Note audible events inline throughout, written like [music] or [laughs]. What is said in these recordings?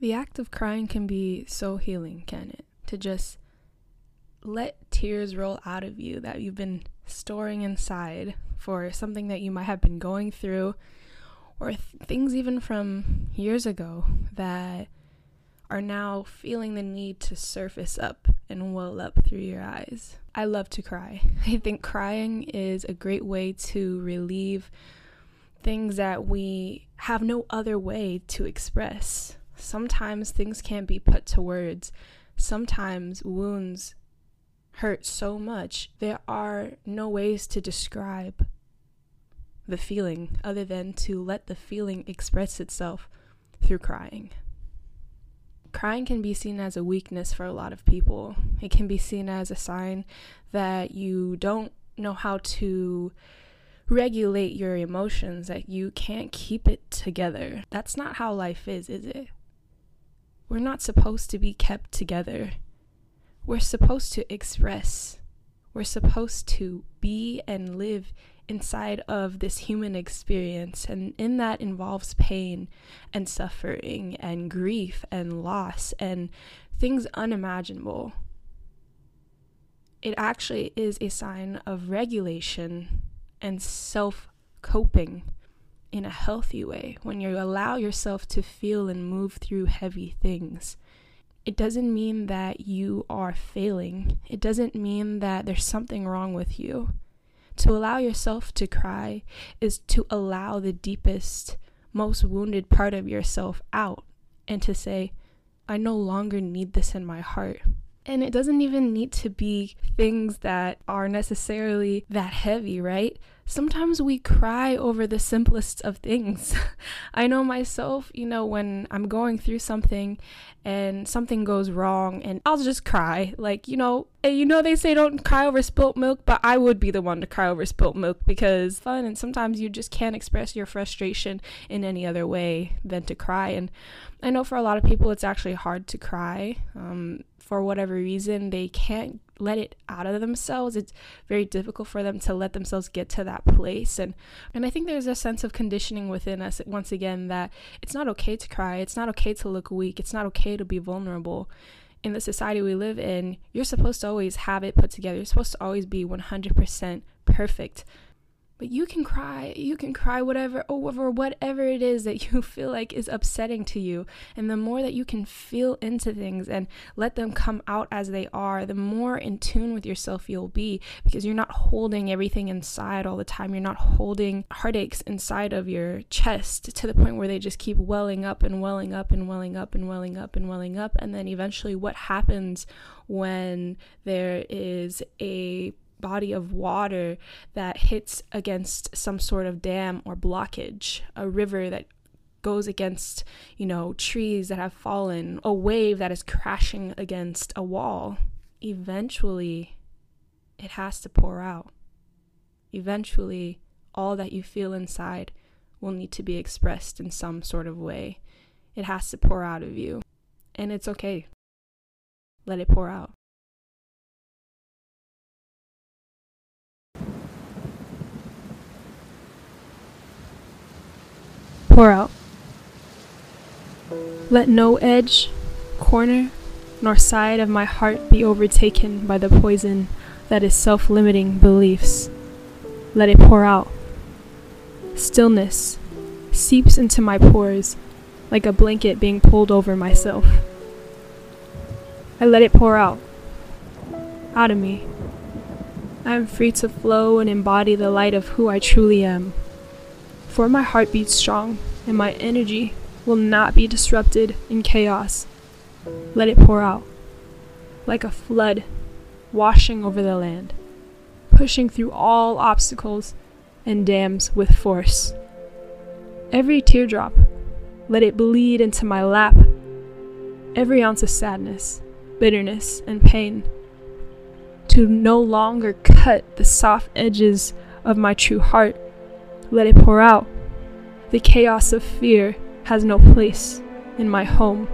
The act of crying can be so healing, can it? To just let tears roll out of you that you've been storing inside for something that you might have been going through or th- things even from years ago that are now feeling the need to surface up and well up through your eyes. I love to cry. [laughs] I think crying is a great way to relieve things that we have no other way to express. Sometimes things can't be put to words. Sometimes wounds hurt so much, there are no ways to describe the feeling other than to let the feeling express itself through crying. Crying can be seen as a weakness for a lot of people. It can be seen as a sign that you don't know how to regulate your emotions, that you can't keep it together. That's not how life is, is it? We're not supposed to be kept together. We're supposed to express. We're supposed to be and live inside of this human experience, and in that involves pain and suffering and grief and loss and things unimaginable. It actually is a sign of regulation and self coping in a healthy way when you allow yourself to feel and move through heavy things. It doesn't mean that you are failing. It doesn't mean that there's something wrong with you. To allow yourself to cry is to allow the deepest, most wounded part of yourself out and to say, I no longer need this in my heart. And it doesn't even need to be things that are necessarily that heavy, right? Sometimes we cry over the simplest of things. [laughs] I know myself, you know, when I'm going through something and something goes wrong and I'll just cry. Like, you know, you know they say don't cry over spilt milk, but I would be the one to cry over spilt milk because fun and sometimes you just can't express your frustration in any other way than to cry. And I know for a lot of people it's actually hard to cry. Um, for whatever reason, they can't let it out of themselves. It's very difficult for them to let themselves get to that place. And and I think there's a sense of conditioning within us once again that it's not okay to cry. It's not okay to look weak. It's not okay to be vulnerable. In the society we live in, you're supposed to always have it put together. You're supposed to always be 100% perfect. But you can cry, you can cry whatever over whatever it is that [laughs] you feel like is upsetting to you. And the more that you can feel into things and let them come out as they are, the more in tune with yourself you'll be because you're not holding everything inside all the time. You're not holding heartaches inside of your chest to the point where they just keep welling up and welling up and welling up and welling up and welling up. And then eventually, what happens when there is a body of water that hits against some sort of dam or blockage, a river that goes against, you know, trees that have fallen, a wave that is crashing against a wall. Eventually, it has to pour out. Eventually, all that you feel inside will need to be expressed in some sort of way. It has to pour out of you. And it's okay. Let it pour out. Pour out. Let no edge, corner, nor side of my heart be overtaken by the poison that is self limiting beliefs. Let it pour out. Stillness seeps into my pores like a blanket being pulled over myself. I let it pour out. Out of me. I am free to flow and embody the light of who I truly am. For my heart beats strong, and my energy will not be disrupted in chaos. Let it pour out, like a flood washing over the land, pushing through all obstacles and dams with force. Every teardrop, let it bleed into my lap. Every ounce of sadness, bitterness, and pain. To no longer cut the soft edges of my true heart let it pour out. The chaos of fear has no place in my home.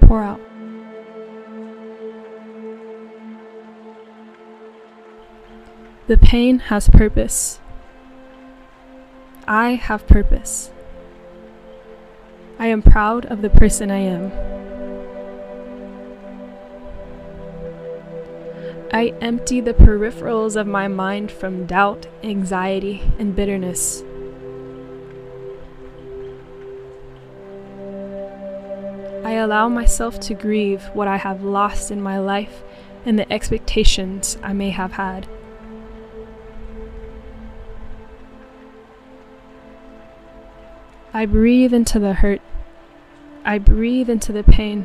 Pour out. The pain has purpose. I have purpose. I am proud of the person I am. I empty the peripherals of my mind from doubt, anxiety, and bitterness. I allow myself to grieve what I have lost in my life and the expectations I may have had. I breathe into the hurt. I breathe into the pain.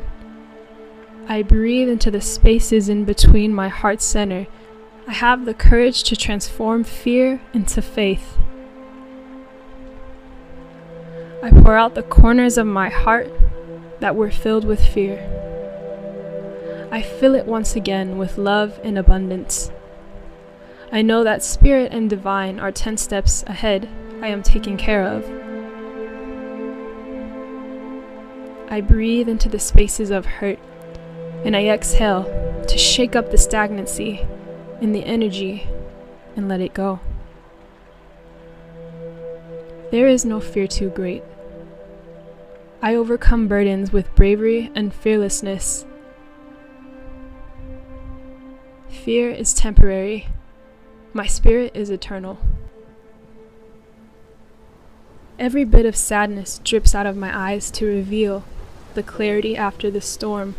I breathe into the spaces in between my heart center. I have the courage to transform fear into faith. I pour out the corners of my heart that were filled with fear. I fill it once again with love and abundance. I know that spirit and divine are 10 steps ahead I am taken care of. I breathe into the spaces of hurt, and I exhale to shake up the stagnancy and the energy and let it go. There is no fear too great. I overcome burdens with bravery and fearlessness. Fear is temporary, my spirit is eternal. Every bit of sadness drips out of my eyes to reveal the clarity after the storm,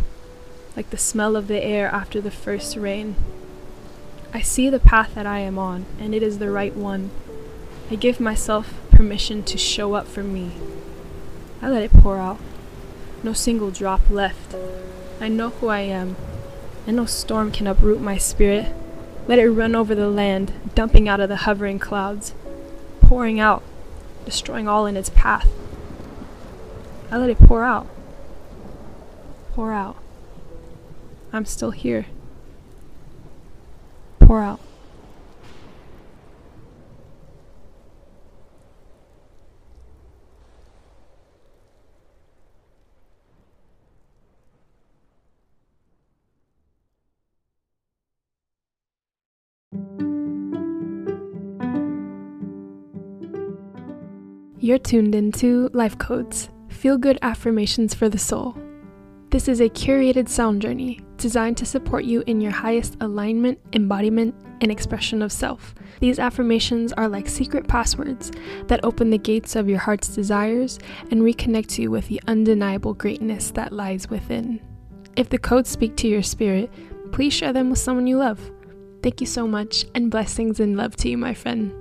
like the smell of the air after the first rain. I see the path that I am on, and it is the right one. I give myself permission to show up for me. I let it pour out. No single drop left. I know who I am, and no storm can uproot my spirit. Let it run over the land, dumping out of the hovering clouds, pouring out, destroying all in its path. I let it pour out pour out. I'm still here. Pour out. You're tuned into Life Codes, feel good affirmations for the soul. This is a curated sound journey designed to support you in your highest alignment, embodiment, and expression of self. These affirmations are like secret passwords that open the gates of your heart's desires and reconnect you with the undeniable greatness that lies within. If the codes speak to your spirit, please share them with someone you love. Thank you so much, and blessings and love to you, my friend.